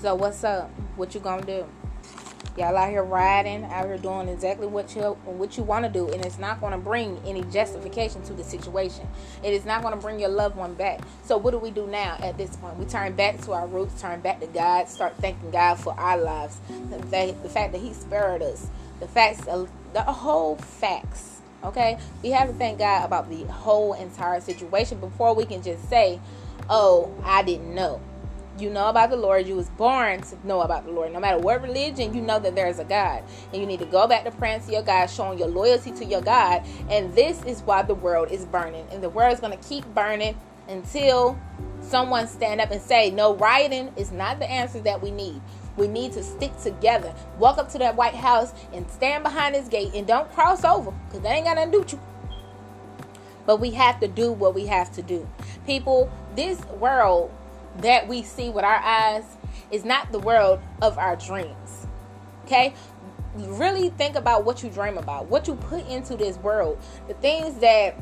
So what's up? What you gonna do? Y'all out here riding, out here doing exactly what you what you want to do, and it's not going to bring any justification to the situation. It is not going to bring your loved one back. So what do we do now at this point? We turn back to our roots, turn back to God, start thanking God for our lives, the, the fact that He spared us, the facts, uh, the whole facts. Okay, we have to thank God about the whole entire situation before we can just say, "Oh, I didn't know." You know about the Lord. You was born to know about the Lord. No matter what religion, you know that there is a God. And you need to go back to praying to your God, showing your loyalty to your God. And this is why the world is burning. And the world is going to keep burning until someone stand up and say, no, rioting is not the answer that we need. We need to stick together. Walk up to that White House and stand behind this gate and don't cross over because they ain't got nothing to do with you. But we have to do what we have to do. People, this world that we see with our eyes is not the world of our dreams. Okay? Really think about what you dream about, what you put into this world, the things that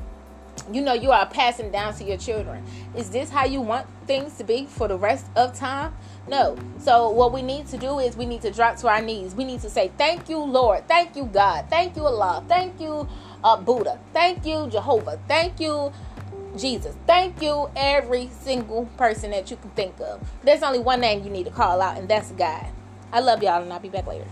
you know you are passing down to your children. Is this how you want things to be for the rest of time? No. So what we need to do is we need to drop to our knees. We need to say, "Thank you, Lord. Thank you, God. Thank you, Allah. Thank you, uh, Buddha. Thank you, Jehovah. Thank you, Jesus. Thank you, every single person that you can think of. There's only one name you need to call out, and that's God. I love y'all, and I'll be back later.